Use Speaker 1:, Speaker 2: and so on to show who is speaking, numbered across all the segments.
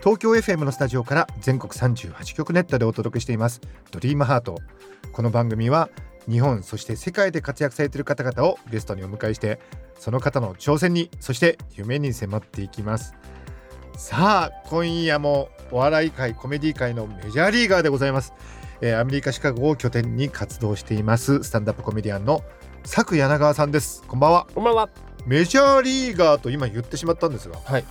Speaker 1: 東京 FM のスタジオから全国38局ネットでお届けしています。ドリームハート。この番組は日本そして世界で活躍されている方々をゲストにお迎えしてその方の挑戦にそして夢に迫っていきます。さあ今夜もお笑い界コメディ界のメジャーリーガーでございます、えーアメリカシカゴを拠点に活動していますスタンダップコメディアンの佐久柳川さんです。こんばんは。
Speaker 2: こんばんは。
Speaker 1: メジャーリーガーと今言ってしまったんですが
Speaker 2: はい。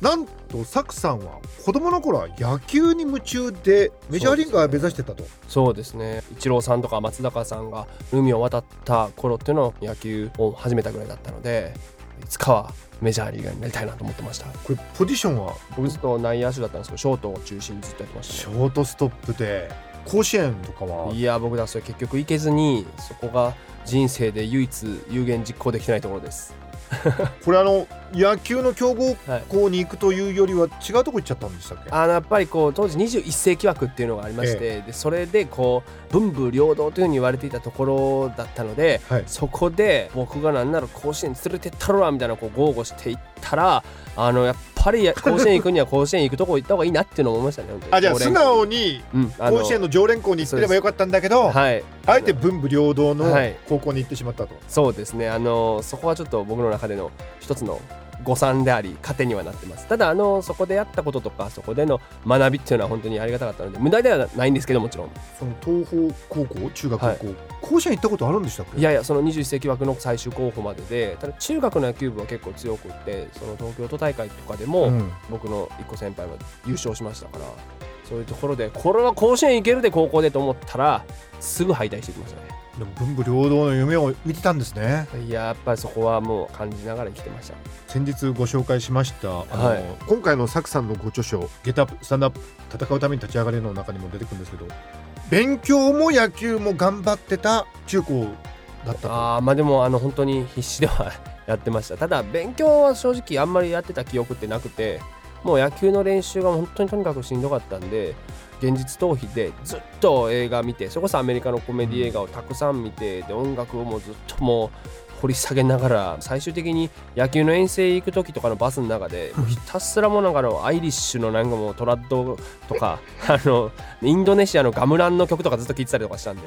Speaker 1: なんとサクさんは子供の頃は野球に夢中でメジャーリーガー目指してたと、
Speaker 2: そうですね。イチローさんとか松坂さんが海を渡った頃っていうのを野球を始めたぐらいだったので、いつかはメジャーリーガーになりたいなと思ってました。
Speaker 1: これポジションは？
Speaker 2: 僕ずっと内野手だったんですけど、ショートを中心にずっとやってま
Speaker 1: シ
Speaker 2: した、ね。
Speaker 1: ョートストップで甲子園とかは？い
Speaker 2: や僕だそれ結局行けずにそこが人生で唯一有言実行できてないところです。
Speaker 1: これあの野球の強豪
Speaker 2: はい。
Speaker 1: 校に行くというよりは違うとこ行っちゃったんでしたっけ？
Speaker 2: あのやっぱりこう当時21世紀枠っていうのがありまして、でそれでこう文武両道というふうに言われていたところだったので、
Speaker 1: はい
Speaker 2: そこで僕がなんなら甲子園に連れてったろわみたいなこう豪語していったらあのやっぱり 甲子園行くには甲子園行くとこ行った方がいいなっていうのを思いましたね
Speaker 1: あじゃあ素直に甲子園の常連校に行ってればよかったんだけど、
Speaker 2: はい
Speaker 1: あえて文武両道の
Speaker 2: はい。
Speaker 1: 高校に行ってしまったと、
Speaker 2: そうですね。あのそこはちょっと僕の中での一つの誤算であり糧にはなってます。ただあのそこでやったこととかそこでの学びっていうのは本当にありがたかったので無駄ではないんですけどもちろん。
Speaker 1: その東邦高校中学高校、
Speaker 2: はい。
Speaker 1: 甲子園行ったことあるんでしたっけ？
Speaker 2: いやいやその21世紀枠の最終候補まででただ中学の野球部は結構強くってその東京都大会とかでも、
Speaker 1: うん。
Speaker 2: 僕の一個先輩は優勝しましたからそういうところでこれは甲子園行けるで高校でと思ったらすぐ敗退してきましたね
Speaker 1: でも文武両道の夢を見てたんですね。
Speaker 2: いややっぱりそこはもう感じながら生きてました。
Speaker 1: 先日ご紹介しました。あの、
Speaker 2: はい。
Speaker 1: 今回のサクさんのご著書「ゲットアップスタンドアップ戦うために立ち上がれ」の中にも出てくるんですけど勉強も野球も頑張ってた中高だったと。
Speaker 2: あーまあでもあの本当に必死では やってました。ただ勉強は正直あんまりやってた記憶ってなくてもう野球の練習が本当にとにかくしんどかったんで現実逃避でずっと映画見てそれこそアメリカのコメディ映画をたくさん見てで音楽をもうずっともう掘り下げながら最終的に野球の遠征行く時とかのバスの中でひたすらもうなんかあのアイリッシュのなんかもうトラッドとかあのインドネシアのガムランの曲とかずっと聴いてたりとかしたんで。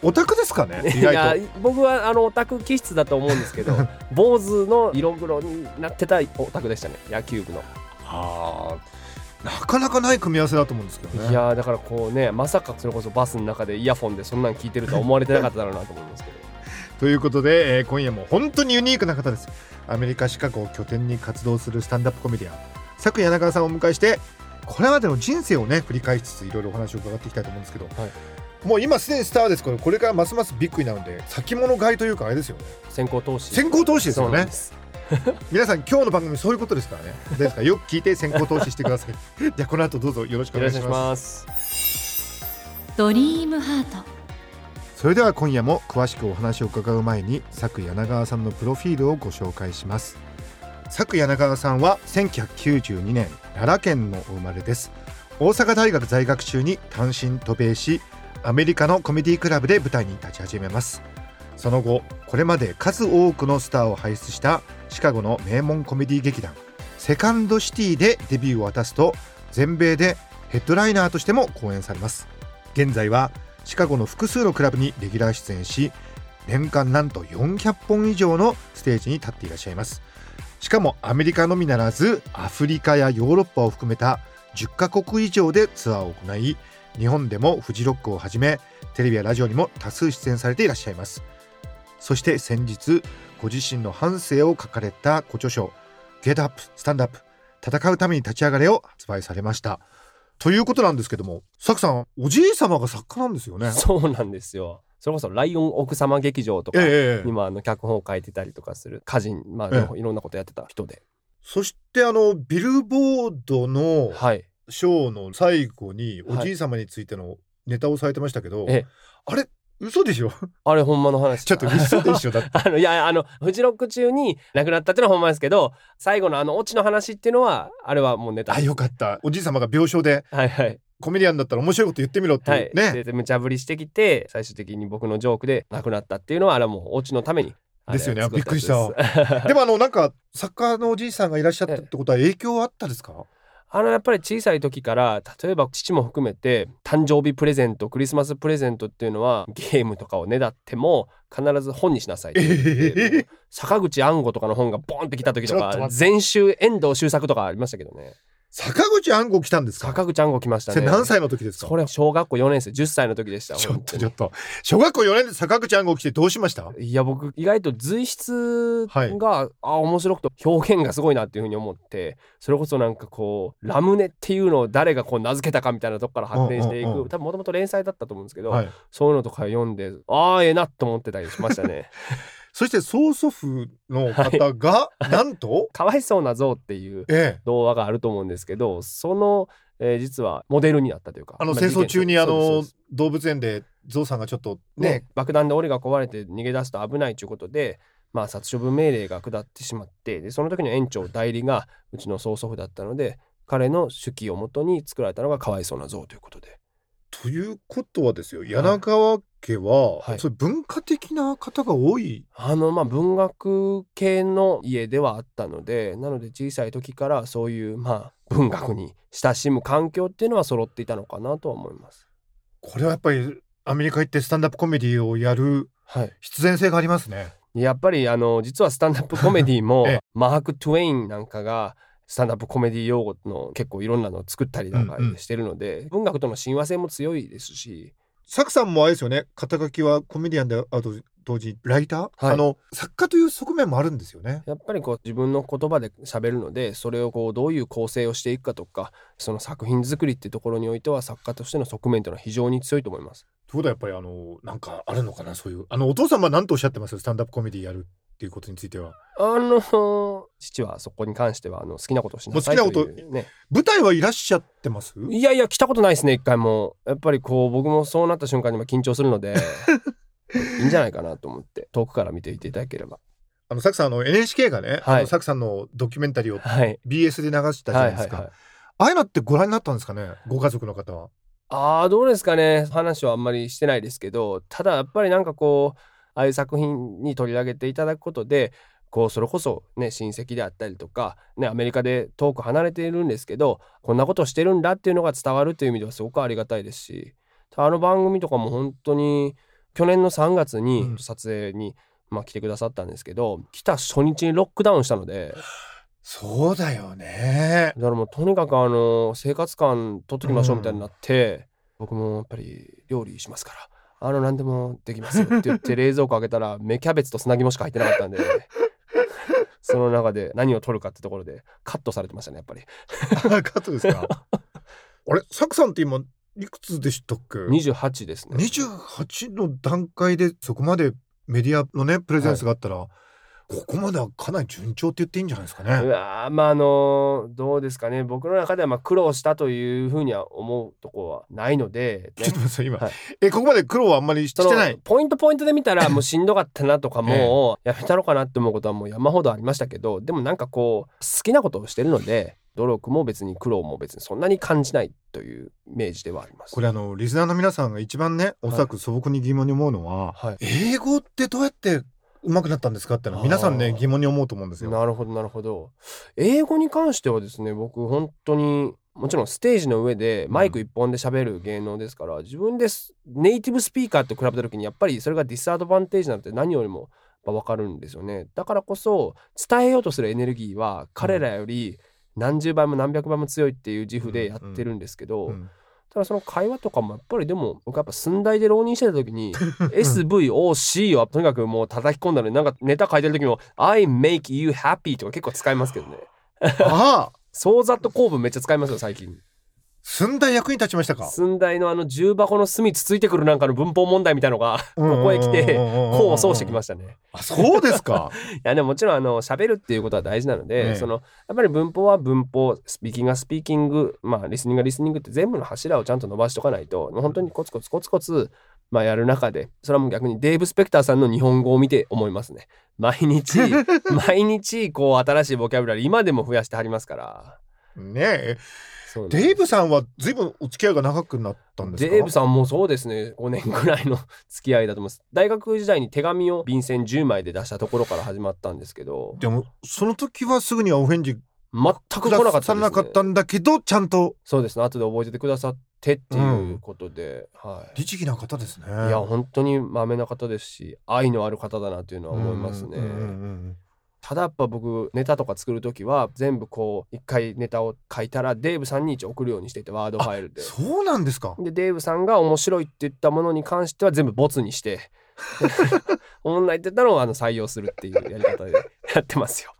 Speaker 1: オタクですかね？意
Speaker 2: いや僕はあのオタク気質だと思うんですけど坊主の色黒になってたオタクでしたね野球部の、
Speaker 1: あーなかなかない組み合わせだと思うんですけどね。
Speaker 2: いやーだからこうねまさかそれこそバスの中でイヤフォンでそんなん聞いてるとは思われてなかっただろうなと思いますけど。
Speaker 1: ということで、えー今夜も本当にユニークな方です。アメリカシカゴを拠点に活動するスタンダップコメディアン佐久柳川さんをお迎えしてこれまでの人生をね振り返りつついろいろお話を伺っていきたいと思うんですけど、
Speaker 2: はい。
Speaker 1: もう今すでにスターですからこれからますますビッグになるんで先物買いというかあれですよね。
Speaker 2: 先行投資。
Speaker 1: 先行投資ですよね 皆さん今日の番組そういうことですからね。ですか？らよく聞いて先行投資してください。じゃあこの後どうぞよろしくお願いしま
Speaker 2: す。
Speaker 3: ドリームハート。
Speaker 1: それでは今夜も詳しくお話を伺う前に佐久柳川さんのプロフィールをご紹介します。佐久柳川さんは1992年奈良県のお生まれです。大阪大学在学中に単身渡米しアメリカのコメディクラブで舞台に立ち始めますその後これまで数多くのスターを輩出したシカゴの名門コメディ劇団セカンドシティでデビューを果たすと全米でヘッドライナーとしても公演されます。現在はシカゴの複数のクラブにレギュラー出演し年間なんと400本以上のステージに立っていらっしゃいます。しかもアメリカのみならずアフリカやヨーロッパを含めた10カ国以上でツアーを行い日本でもフジロックをはじめテレビやラジオにも多数出演されていらっしゃいます。そして先日ご自身の半生を書かれたご著書「ゲットアップスタンドアップ戦うために立ち上がれ」を発売されました。ということなんですけどもサクさんおじい様が作家なんですよね。
Speaker 2: そうなんですよ。それこそライオン奥様劇場とか、
Speaker 1: ええ
Speaker 2: 今あの脚本を書いてたりとかする歌人まあ、
Speaker 1: え
Speaker 2: いろんなことやってた人で。
Speaker 1: そしてあのビルボードの
Speaker 2: はい。
Speaker 1: ショーの最後にお
Speaker 2: はい。
Speaker 1: じい様についてのネタをされてましたけど、
Speaker 2: ええ。
Speaker 1: あれ嘘でしょ？
Speaker 2: あれほんまの話。
Speaker 1: ちょっと嘘でしょだって。
Speaker 2: あのいやあのフジロック中に亡くなったっていうのはほんまですけど最後のあのオチの話っていうのはあれはもうネタ。
Speaker 1: あよかった。おじい様が病床で
Speaker 2: はいはい。
Speaker 1: コメディアンだったら面白いこと言ってみろって
Speaker 2: はい。
Speaker 1: ね、
Speaker 2: で無茶ぶりしてきて最終的に僕のジョークで亡くなったっていうのはあれはもうオチのために
Speaker 1: ですよね。
Speaker 2: 作
Speaker 1: びっくりした。
Speaker 2: で
Speaker 1: もあのなんか作家のおじいさんがいらっしゃったってことは影響あったですか？
Speaker 2: あのやっぱり小さい時から例えば父も含めて誕生日プレゼントクリスマスプレゼントっていうのはゲームとかをねだっても必ず本にしなさいって坂口安吾とかの本がボンってきた時とか全集遠藤周作とかありましたけどね
Speaker 1: 坂口安吾来たんですか？
Speaker 2: 坂口安吾来ましたね。
Speaker 1: 何歳の時ですか？
Speaker 2: それ小学校4年生。10歳の時でした
Speaker 1: ちょっとちょっと。小学校4年で坂口安吾来てどうしました？
Speaker 2: いや僕意外と随筆が、あ面白くて表現がすごいなっていうふうに思ってそれこそなんかこうラムネっていうのを誰がこう名付けたかみたいなとこから発展していく、
Speaker 1: うんうんうん。
Speaker 2: 多分もともと連載だったと思うんですけど、
Speaker 1: はい。
Speaker 2: そういうのとか読んでああええなと思ってたりしましたね
Speaker 1: そして曽祖父の方が、なんと？
Speaker 2: かわいそうな像っていう
Speaker 1: ええ。
Speaker 2: 童話があると思うんですけどその、えー実はモデルになったというか
Speaker 1: あの
Speaker 2: ま
Speaker 1: 戦争中にあの動物園でゾウさんがちょっとね
Speaker 2: ね、爆弾で檻が壊れて逃げ出すと危ないということで、まあ、殺処分命令が下ってしまってでその時の園長代理がうちの曽祖父だったので彼の手記をもとに作られたのがかわいそうな像ということで
Speaker 1: ということはですよ柳川家は、
Speaker 2: はい。
Speaker 1: そういう文化的な方が多い。
Speaker 2: あのまあ文学系の家ではあったのでなので小さい時からそういうまあ文学に親しむ環境っていうのは揃っていたのかなとは思います。
Speaker 1: これはやっぱりアメリカ行ってスタンダップコメディをやる
Speaker 2: はい、
Speaker 1: 必然性がありますね。
Speaker 2: やっぱりあの実はスタンダップコメディも
Speaker 1: ええ。
Speaker 2: マーク・トゥエインなんかがスタンダップコメディ用語の結構いろんなのを作ったりなんか
Speaker 1: うんうん。
Speaker 2: してるので、文学との親和性も強いですし。
Speaker 1: サクさんもあれですよね。肩書きはコメディアンであと同時にライター、
Speaker 2: はい。
Speaker 1: あの作家という側面もあるんですよね。
Speaker 2: やっぱりこう自分の言葉で喋るのでそれをこうどういう構成をしていくかとかその作品作りっていうところにおいては作家としての側面というのは非常に強いと思います。
Speaker 1: ということはやっぱりあのなんかあるのかなそういう。あのお父様は何とおっしゃってます？スタンダップコメディやるっていうことについては。
Speaker 2: あの父はそこに関してはあの好きなことをしなさいと
Speaker 1: もう好きなこと
Speaker 2: ね
Speaker 1: 舞台はいらっしゃってます？
Speaker 2: いやいや来たことないですね一回も。やっぱりこう僕もそうなった瞬間にまあ緊張するので いいんじゃないかなと思って遠くから見ていていただければ。
Speaker 1: あのサクさんあの NHK がね、
Speaker 2: はい。
Speaker 1: あのサクさんのドキュメンタリーを
Speaker 2: はい。
Speaker 1: BS で流したじゃないですか、
Speaker 2: はいはいはい。
Speaker 1: ああいうのってご覧になったんですかね？ご家族の方は。
Speaker 2: ああどうですかね。話はあんまりしてないですけどただやっぱりなんかこうああいう作品に取り上げていただくことでこうそれこそね親戚であったりとか、ね、アメリカで遠く離れているんですけどこんなことしてるんだっていうのが伝わるという意味ではすごくありがたいですしあの番組とかも本当に去年の3月
Speaker 1: う
Speaker 2: に
Speaker 1: ん。
Speaker 2: 撮影に、まあ、来てくださったんですけど来た初日にロックダウンしたので。
Speaker 1: そうだよね。
Speaker 2: だからもうとにかくあの生活感取っときましょうみたいになって、僕もやっぱり料理しますからあの何でもできますよって言って冷蔵庫開けたら芽キャベツと砂肝しか入ってなかったんで その中で何を取るかってところでカットされてましたねやっぱり。
Speaker 1: あ カットですか？あれ？サクさんって今いくつでしたっけ
Speaker 2: ？28ですね。
Speaker 1: 28の段階でそこまでメディアのねプレゼンスがあったら、ここまではかなり順調って言っていいんじゃないですか
Speaker 2: う
Speaker 1: ね。
Speaker 2: わーまああのどうですかね。僕の中ではまあ苦労したというふうには思うとこはないので、ね。
Speaker 1: ちょっと待って今、
Speaker 2: はい。
Speaker 1: えここまで苦労はあんまりしてない？
Speaker 2: ポイントポイントで見たらもうしんどかったなとかもうやめたのかなって思うことはもう山ほどありましたけどでもなんかこう好きなことをしてるので努力も別に苦労も別にそんなに感じないというイメージではあります。
Speaker 1: これあのリスナーの皆さんが一番ねおそらく素朴に疑問に思うのは、
Speaker 2: はい。
Speaker 1: 英語ってどうやって上手くなったんですか？ってのは皆さんね疑問に思うと思うんですよ。
Speaker 2: なるほどなるほど。英語に関してはですね僕本当にもちろんステージの上でマイク一本で喋る芸能ですから、自分ですネイティブスピーカーと比べた時にやっぱりそれがディスアドバンテージなんて何よりも分かるんですよね。だからこそ伝えようとするエネルギーは彼らより何十倍も何百倍も強いっていう自負でやってるんですけど、
Speaker 1: うん
Speaker 2: ただその会話とかもやっぱりでも僕やっぱ寸大で浪人してた時に SVOC をとにかくもう叩き込んだのになんかネタ書いてる時も I make you happy とか結構使いますけどね。
Speaker 1: ああ
Speaker 2: ソーザット構文めっちゃ使いますよ最近
Speaker 1: 寸大役に立ちましたか？
Speaker 2: 寸大のあの重箱の隅つついてくるなんかの文法問題みたいのがここへ来て功を奏してきましたね。
Speaker 1: あそうですか。
Speaker 2: いやでももちろんあの喋るっていうことは大事なので、
Speaker 1: ええ。
Speaker 2: そのやっぱり文法は文法スピーキングはスピーキングまあリスニングはリスニングって全部の柱をちゃんと伸ばしとかないと本当にコツコツコツコツまあやる中でそれはもう逆にデーブ・スペクターさんの日本語を見て思いますね。毎日 毎日こう新しいボキャブラリー今でも増やしてはりますから。
Speaker 1: ねえデイブさんは随分お付き合いが長くなったんですか？
Speaker 2: デーブさんもそうですね。5年ぐらいの付き合いだと思います。大学時代に手紙を便箋10枚で出したところから始まったんですけど。
Speaker 1: でもその時はすぐにはお返事
Speaker 2: 全く来なかったです、ね、
Speaker 1: さなかったんだけどちゃんと。
Speaker 2: そうです。ね後で覚えててくださってっていうことで、はい。
Speaker 1: 律儀な方ですね。
Speaker 2: いや本当にまめな方ですし愛のある方だなというのは思いますね、
Speaker 1: うんうんうん
Speaker 2: ただやっぱ僕ネタとか作る時は全部こう一回ネタを書いたらデーブさんに一応送るようにしていてワードファイルで。
Speaker 1: そうなんですか？
Speaker 2: でデーブさんが面白いって言ったものに関しては全部ボツにしてオンラインって言ったのをあの採用するっていうやり方で やってますよ。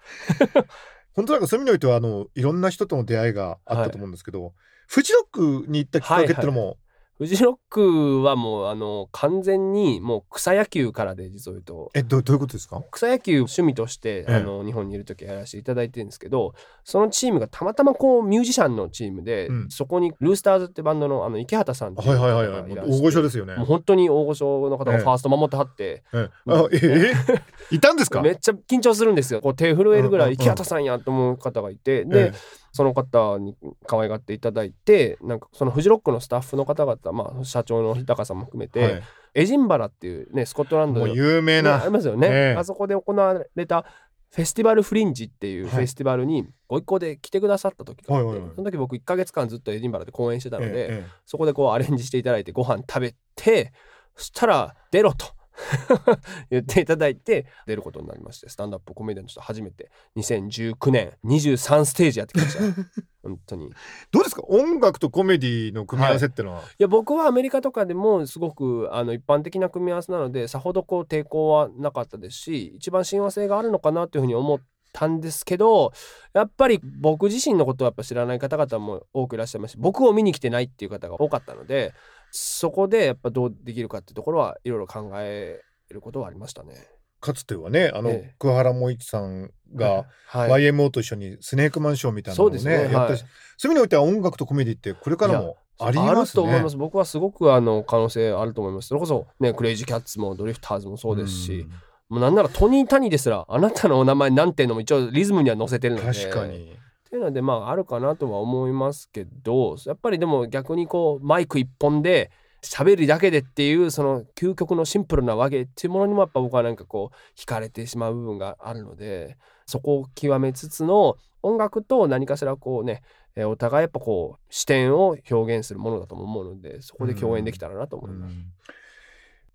Speaker 1: 本当なんかそういう意味においてはあのいろんな人との出会いがあったと思うんですけど、フジロックに行ったきっかけってのも、
Speaker 2: フジロックはもうあの完全にもう草野球からで実を言うと。
Speaker 1: えどどういうことですか？
Speaker 2: 草野球趣味として、
Speaker 1: ええ。
Speaker 2: あの日本にいる時やらせていただいてるんですけどそのチームがたまたまこうミュージシャンのチームで、
Speaker 1: うん。
Speaker 2: そこにルースターズってバンドのあの池畑さんって
Speaker 1: はいいうはいはいはい大御所ですよね。
Speaker 2: もう本当に大御所の方が
Speaker 1: ええ。
Speaker 2: ファースト守ってはって、
Speaker 1: えあええ？いたんですか？
Speaker 2: めっちゃ緊張するんですよ。こう手震えるぐらい池畑さんやと思う方がいて、で、
Speaker 1: え
Speaker 2: その方に可愛がっていただいてなんかそのフジロックのスタッフの方々、まあ、社長の日高さんも含めて、
Speaker 1: えはい。
Speaker 2: エジンバラっていうねスコットランドの
Speaker 1: 有名
Speaker 2: ねあ
Speaker 1: な
Speaker 2: りますよね、
Speaker 1: ええ。
Speaker 2: あそこで行われたフェスティバルフリンジっていう
Speaker 1: はい。
Speaker 2: フェスティバルにご一行で来てくださった時があって、その時僕1ヶ月間ずっとエジンバラで公演してたので、そこでこうアレンジしていただいてご飯食べてそしたら出ろと 言っていただいて出ることになりましてスタンドアップコメディアンとして初めて2019年23ステージやってきました。本当に。い
Speaker 1: どうですか？音楽とコメディの組み合わせってのは、
Speaker 2: や僕はアメリカとかでもすごくあの一般的な組み合わせなのでさほどこう抵抗はなかったですし一番親和性があるのかなというふうに思ったんですけどやっぱり僕自身のことをやっぱ知らない方々も多くいらっしゃいますし僕を見に来てないっていう方が多かったのでそこでやっぱどうできるかっていうところはいろいろ考えることはありましたね。
Speaker 1: かつてはねあの、
Speaker 2: ええ。
Speaker 1: 桑原萌一さんが
Speaker 2: はい、
Speaker 1: YMO と一緒にスネークマンショーみたいなのをね
Speaker 2: そうですね。
Speaker 1: やったし、
Speaker 2: はい
Speaker 1: そういう意味においては音楽とコメディってこれからもあり
Speaker 2: あ
Speaker 1: ますね。
Speaker 2: ると思います。僕はすごくあの可能性あると思います。それこそねクレイジーキャッツもドリフターズもそうですし、
Speaker 1: ん。
Speaker 2: もうなんならトニー・タニーですらあなたのお名前なんていうのも一応リズムには載せてるので。
Speaker 1: 確かに。
Speaker 2: っていうのでまああるかなとは思いますけどやっぱりでも逆にこうマイク一本で喋るだけでっていうその究極のシンプルな話芸っていうものにもやっぱ僕はなんかこう惹かれてしまう部分があるのでそこを極めつつの音楽と何かしらこうねえーお互いやっぱこう視点を表現するものだとも思うのでそこで共演できたらなと思います。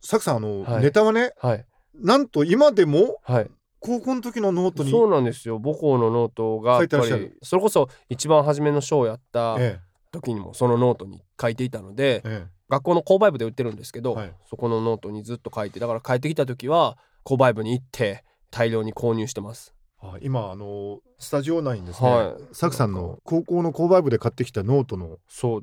Speaker 1: サクさんあの、
Speaker 2: はい。
Speaker 1: ネタはね
Speaker 2: はい。
Speaker 1: なんと今でも
Speaker 2: はい
Speaker 1: 高校の時のノートに
Speaker 2: そうなんですよ。母校のノートがやっぱりそれこそ一番初めのショーをやった
Speaker 1: え
Speaker 2: 時にもそのノートに書いていたので
Speaker 1: ええ。
Speaker 2: 学校の購買部で売ってるんですけど、
Speaker 1: はい。
Speaker 2: そこのノートにずっと書いてだから帰ってきた時は購買部に行って大量に購入してます。
Speaker 1: えあ今あのスタジオ内にですね、
Speaker 2: はい。
Speaker 1: サクさんの高校の購買部で買ってきたノートの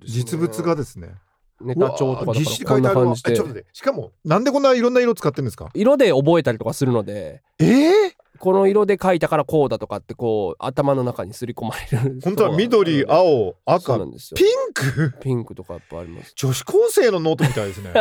Speaker 1: 実物がですね
Speaker 2: ネタ帳とかだからこんな感じで。
Speaker 1: しかもなんでこんないろんな色使ってるんですか？
Speaker 2: 色で覚えたりとかするので。
Speaker 1: ええ
Speaker 2: この色で書いたからこうだとかってこう頭の中に刷り込まれる。
Speaker 1: 本当は緑青赤。
Speaker 2: なんですよ。
Speaker 1: ピンク？
Speaker 2: ピンクとかやっぱあります。
Speaker 1: 女子高生のノートみたいですね。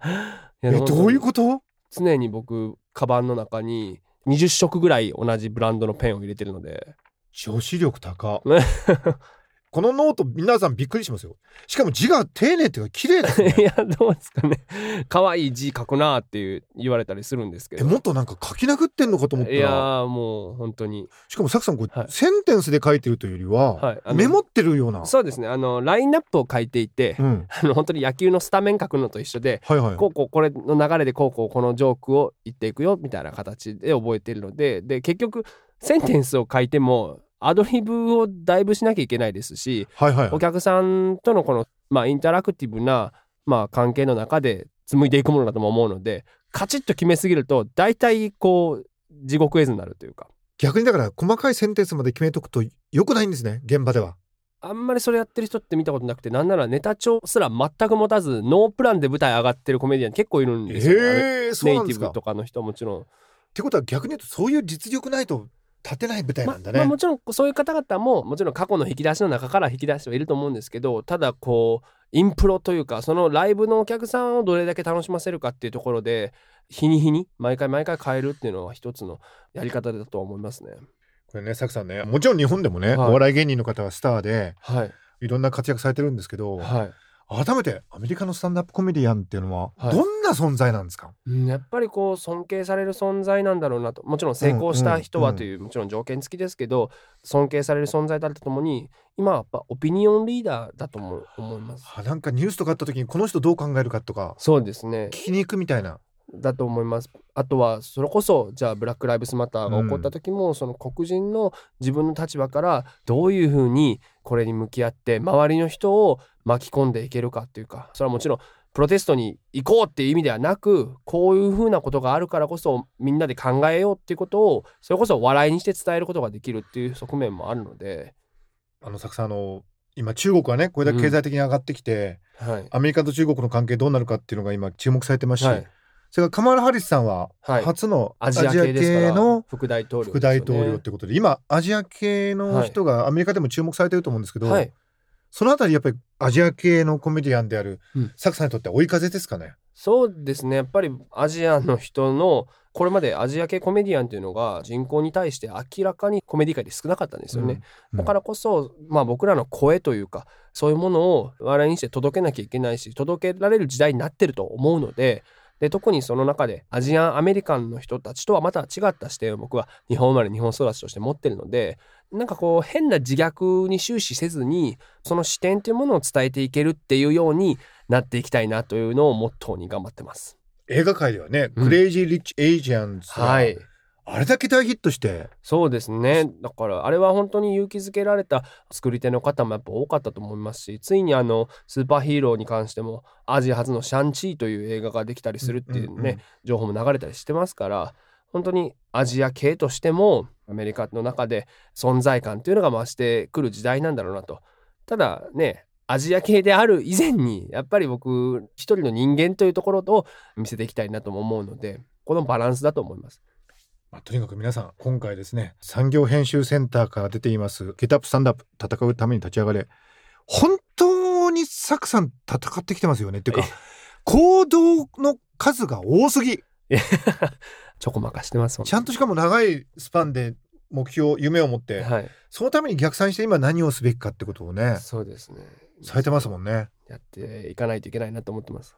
Speaker 1: えどういうこと？
Speaker 2: 常に僕カバンの中に20色ぐらい同じブランドのペンを入れてるので。
Speaker 1: 女子力高。
Speaker 2: ね
Speaker 1: このノート皆さんびっくりしますよ。しかも字が丁寧っていうか綺麗ですね。
Speaker 2: いやどうですかね。可愛い字書くなっていう言われたりするんですけど。
Speaker 1: えもっとなんか書き殴ってんのかと思った
Speaker 2: いやもう本当に。
Speaker 1: しかもサクさんこれ、
Speaker 2: はい。
Speaker 1: センテンスで書いてるというよりは、
Speaker 2: はい
Speaker 1: メモってるような。
Speaker 2: そうですね。あのラインナップを書いていて、
Speaker 1: うん。
Speaker 2: あの本当に野球のスタメン書くのと一緒で
Speaker 1: はいはい。
Speaker 2: こうこうこれの流れでこうこうこのジョークを言っていくよみたいな形で覚えてるのでで結局センテンスを書いてもアドリブをだいぶしなきゃいけないですし
Speaker 1: はいはい
Speaker 2: お客さんとのこの、まあ、インタラクティブな、まあ、関係の中で紡いでいくものだとも思うのでカチッと決めすぎると大体こう地獄絵図になるというか。
Speaker 1: 逆にだから細かいセンテンスまで決めとくとよくないんですね現場では。
Speaker 2: あんまりそれやってる人って見たことなくてなんならネタ帳すら全く持たずノープランで舞台上がってるコメディアン結構いるんですよ、
Speaker 1: へえそう
Speaker 2: ネイティブとかの人はもちろん。
Speaker 1: ってことは逆に言うとそういう実力ないと立てない舞台なんだね、
Speaker 2: まあ、もちろんそういう方々ももちろん過去の引き出しの中から引き出してはいると思うんですけどただこうインプロというかそのライブのお客さんをどれだけ楽しませるかっていうところで日に日に毎回毎回変えるっていうのは一つのやり方だとは思いますね。
Speaker 1: これねサクさんねもちろん日本でもね、
Speaker 2: はい。
Speaker 1: お笑い芸人の方はスターで
Speaker 2: はい、
Speaker 1: いろんな活躍されてるんですけど、
Speaker 2: はい
Speaker 1: 改めてアメリカのスタンダップコメディアンっていうのは
Speaker 2: はい。
Speaker 1: どんな存在なんですか、
Speaker 2: うんやっぱりこう尊敬される存在なんだろうなと。もちろん成功した人はという、もちろん条件付きですけど尊敬される存在だとともに今はやっぱオピニオンリーダーだと思う思います。
Speaker 1: あなんかニュースとかあった時にこの人どう考えるかとか
Speaker 2: そうですね。
Speaker 1: 聞きに行くみたいな
Speaker 2: だと思います。あとはそれこそじゃあブラック・ライブスマターが起こった時も、その黒人の自分の立場からどういうふうにこれに向き合って周りの人を巻き込んでいけるかっていうかそれはもちろんプロテストに行こうっていう意味ではなくこういうふうなことがあるからこそみんなで考えようっていうことをそれこそ笑いにして伝えることができるっていう側面もあるので、
Speaker 1: あのサクさんあの今中国はねこれだけ経済的に上がってきて、
Speaker 2: はい。
Speaker 1: アメリカと中国の関係どうなるかっていうのが今注目されてますし、
Speaker 2: はい、
Speaker 1: それからカマラ・ハリスさんは
Speaker 2: はい。
Speaker 1: 初のア
Speaker 2: アジア
Speaker 1: 系の
Speaker 2: 副大統領
Speaker 1: 副大統領ってことで今アジア系の人がアメリカでも注目されてると思うんですけど、
Speaker 2: はい。
Speaker 1: そのあたりやっぱりアジア系のコメディアンである
Speaker 2: うん。
Speaker 1: サクさんにとっては追い風ですかね？
Speaker 2: そうですね。やっぱりアジアの人のこれまでアジア系コメディアンっていうのが人口に対して明らかにコメディ界で少なかったんですよね、
Speaker 1: うん。
Speaker 2: だからこそ、まあ、僕らの声というかそういうものを笑いにして届けなきゃいけないし届けられる時代になってると思うのでで特にその中で Asian American の人たちとはまた違った視点を僕は日本生まれ日本育ちとして持ってるのでなんかこう変な自虐に終始せずにその視点というものを伝えていけるっていうようになっていきたいなというのをモットーに頑張ってます。
Speaker 1: 映画界ではね、
Speaker 2: うん
Speaker 1: Crazy Rich Asians が
Speaker 2: はい
Speaker 1: あれだけ大ヒットして。
Speaker 2: そうですね。だからあれは本当に勇気づけられた作り手の方もやっぱ多かったと思いますしついにあのスーパーヒーローに関してもアジア初のシャンチーという映画ができたりするっていうね、
Speaker 1: うんうん
Speaker 2: 情報も流れたりしてますから本当にアジア系としてもアメリカの中で存在感というのが増してくる時代なんだろうなと。ただねアジア系である以前にやっぱり僕一人の人間というところと見せていきたいなとも思うのでこのバランスだと思います。
Speaker 1: まあ、とにかく皆さん今回ですね産業編集センターから出ています「 Get Up Stand Up 戦うために立ち上がれ」本当にサクさん戦ってきてますよねっていうか行動の数が多すぎ
Speaker 2: ちょこまかしてます。
Speaker 1: ちゃんとしかも長いスパンで目標夢を持って、
Speaker 2: はい、
Speaker 1: そのために逆算して今何をすべきかってことをね
Speaker 2: そうですね。
Speaker 1: されてますもんね。
Speaker 2: やっていかないといけないなと思ってます。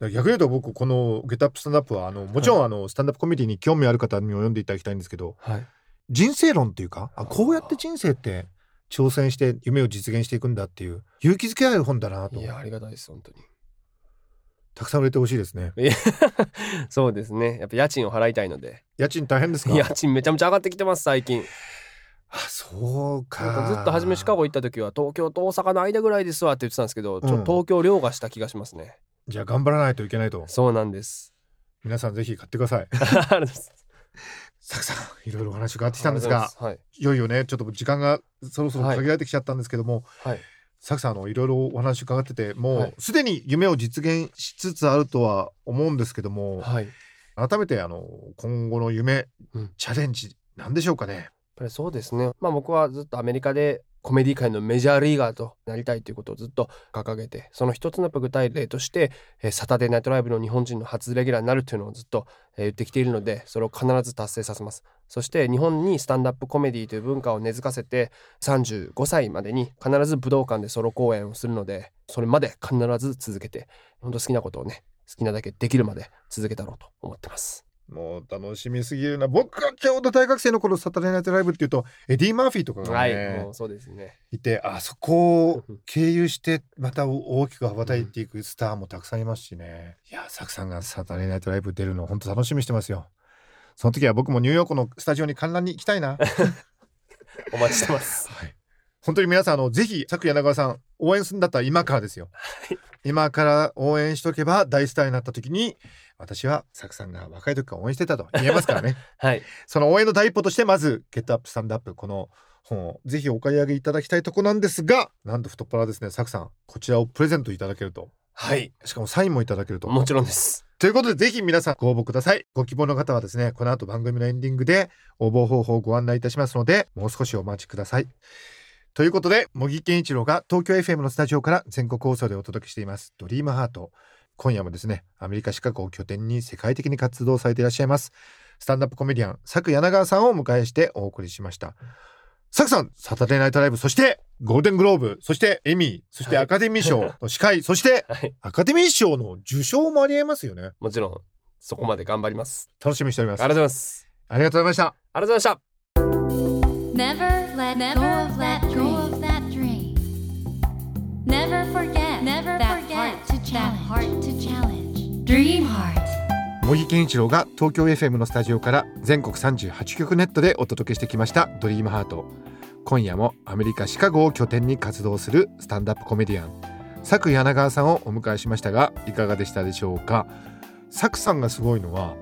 Speaker 1: 逆に言うと僕この「ゲットアップスタンダップはあのもちろんあのスタンダップコメディに興味ある方にも読んでいただきたいんですけど
Speaker 2: はい。
Speaker 1: 人生論っていうかあこうやって人生って挑戦して夢を実現していくんだっていう勇気づけられる本だなと
Speaker 2: いやありがたいです本当に。
Speaker 1: たくさん売れてほしいですね
Speaker 2: いや そうですね。やっぱ家賃を払いたいので。
Speaker 1: 家賃大変ですか？
Speaker 2: 家賃めちゃめちゃ上がってきてます最近。
Speaker 1: あそうか
Speaker 2: かずっと初めシカゴ行った時は東京と大阪の間ぐらいですわって言ってたんですけど、ちょ
Speaker 1: うん
Speaker 2: 東京凌駕した気がしますね。
Speaker 1: じゃあ頑張らないといけないと。
Speaker 2: そうなんです。
Speaker 1: 皆さんぜひ買ってください。サクさんいろいろお話伺ってきたんですが
Speaker 2: はい。
Speaker 1: いよいよねちょっと時間がそろそろ限られてきちゃったんですけども、
Speaker 2: はい。
Speaker 1: サクさんあのいろいろお話伺っててもう
Speaker 2: はい。
Speaker 1: すで、に夢を実現しつつあるとは思うんですけども、
Speaker 2: はい。やっ
Speaker 1: 改めてあの今後の夢、
Speaker 2: うん
Speaker 1: チャレンジなんでしょうかね
Speaker 2: ぱりそうですね。まあ僕はずっとアメリカでコメディ界のメジャーリーガーとなりたいということをずっと掲げてその一つの具体例として、サタデーナイトライブの日本人の初レギュラーになるというのをずっと、言ってきているのでそれを必ず達成させます。そして日本にスタンダップコメディという文化を根付かせて35歳までに必ず武道館でソロ公演をするのでそれまで必ず続けて本当好きなことをね好きなだけできるまで続けたろうと思ってます。
Speaker 1: もう楽しみすぎるな。僕がちょうど大学生の頃サタデーナイトライブっていうとエディ・マーフィーとかが
Speaker 2: はいそうですね。
Speaker 1: いてあそこを 経由してまた大きく羽ばたいていくスターもたくさんいますしね、いやサクさんがサタデーナイトライブ出るの本当楽しみにしてますよ。その時は僕もニューヨークのスタジオに観覧に行きたいな。
Speaker 2: お待ちしてます。
Speaker 1: はい本当に皆さんあのぜひ佐久柳川さん応援するんだったら今からですよ。今から応援しとけば大スターになった時に私は佐久さんが若い時から応援してたと。言えますからね。
Speaker 2: はい。
Speaker 1: その応援の第一歩としてまず「ゲットアップスタンドアップ」この本をぜひお買い上げいただきたいとこなんですがなんと太っ腹ですねサクさんこちらをプレゼントいただけると。
Speaker 2: はい。
Speaker 1: しかもサインもいただけると。
Speaker 2: もちろんです。
Speaker 1: ということでぜひ皆さんご応募ください。ご希望の方はですねこの後番組のエンディングで応募方法をご案内いたしますのでもう少しお待ちくださいということで茂木健一郎が東京 FM のスタジオから全国放送でお届けしています。ドリームハート。今夜もですねアメリカシカゴを拠点に世界的に活動されていらっしゃいますスタンダップコメディアン佐久柳川さんをお迎えしてお送りしました。佐久さんサタデーナイトライブそしてゴールデングローブそしてエミーそしてアカデミー賞の司会 そして
Speaker 2: はい。
Speaker 1: アカデミー賞の受賞もありえますよね。
Speaker 2: もちろんそこまで頑張ります。
Speaker 1: 楽しみにしております。
Speaker 2: ありがとうございます。
Speaker 1: ありがとうございました。
Speaker 2: ありがとうございました
Speaker 4: Never let go of that go of that dream. Never forget, never that forget heart to that heart to challenge. Dream heart.
Speaker 1: 茂木健一郎が東京 FM のスタジオから全国38局ネットでお届けしてきました「ドリームハート今夜もアメリカシカゴを拠点に活動するスタンダップコメディアン佐久柳川さんをお迎えしましたがいかがでしたでしょうか？佐久さんがすごいのは、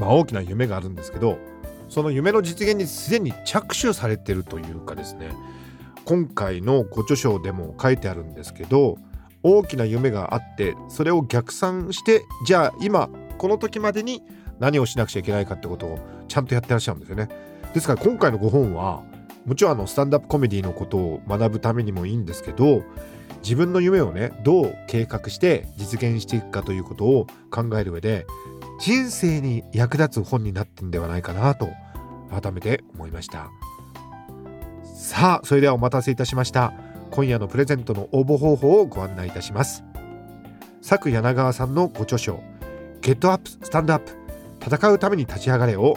Speaker 1: まあ、大きな夢があるんですけどその夢の実現にすでに着手されてるというかですね今回のご著書でも書いてあるんですけど大きな夢があってそれを逆算してじゃあ今この時までに何をしなくちゃいけないかってことをちゃんとやってらっしゃるんですよね。ですから今回のご本はもちろんあのスタンダップコメディのことを学ぶためにもいいんですけど自分の夢をねどう計画して実現していくかということを考える上で人生に役立つ本になってんではないかなと改めて思いました。さあそれではお待たせいたしました。今夜のプレゼントの応募方法をご案内いたします。佐久柳川さんのご著書ゲットアップスタンドアップ戦うために立ち上がれを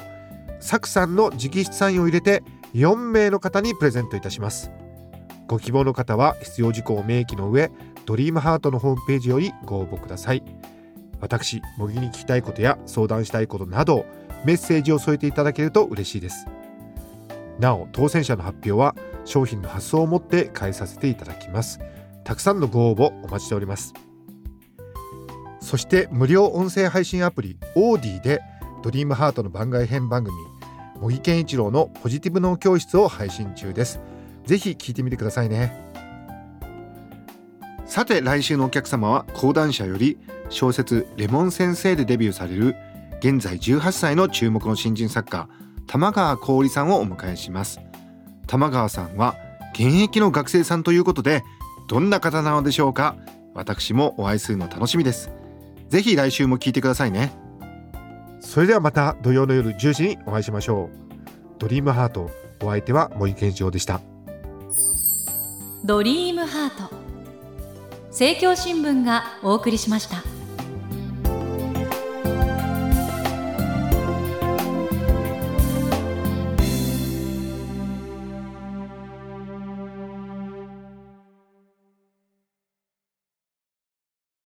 Speaker 1: サクさんの直筆サインを入れて4名の方にプレゼントいたします。ご希望の方は必要事項を明記の上ドリームハートのホームページよりご応募ください。私茂木に聞きたいことや相談したいことなどメッセージを添えていただけると嬉しいです。なお当選者の発表は商品の発送をもって返させていただきます。たくさんのご応募お待ちしております。そして無料音声配信アプリオーディでドリームハートの番外編番組茂木健一郎のポジティブ脳教室を配信中です。ぜひ聞いてみてくださいね。さて来週のお客様は講談社より小説レモン先生でデビューされる現在18歳の注目の新人作家玉川香織さんをお迎えします。玉川さんは現役の学生さんということでどんな方なのでしょうか？私もお会いするの楽しみです。ぜひ来週も聞いてくださいね。それではまた土曜の夜10時にお会いしましょう。ドリームハートお相手は森健一郎でした。
Speaker 3: ドリームハート。政教新聞がお送りしました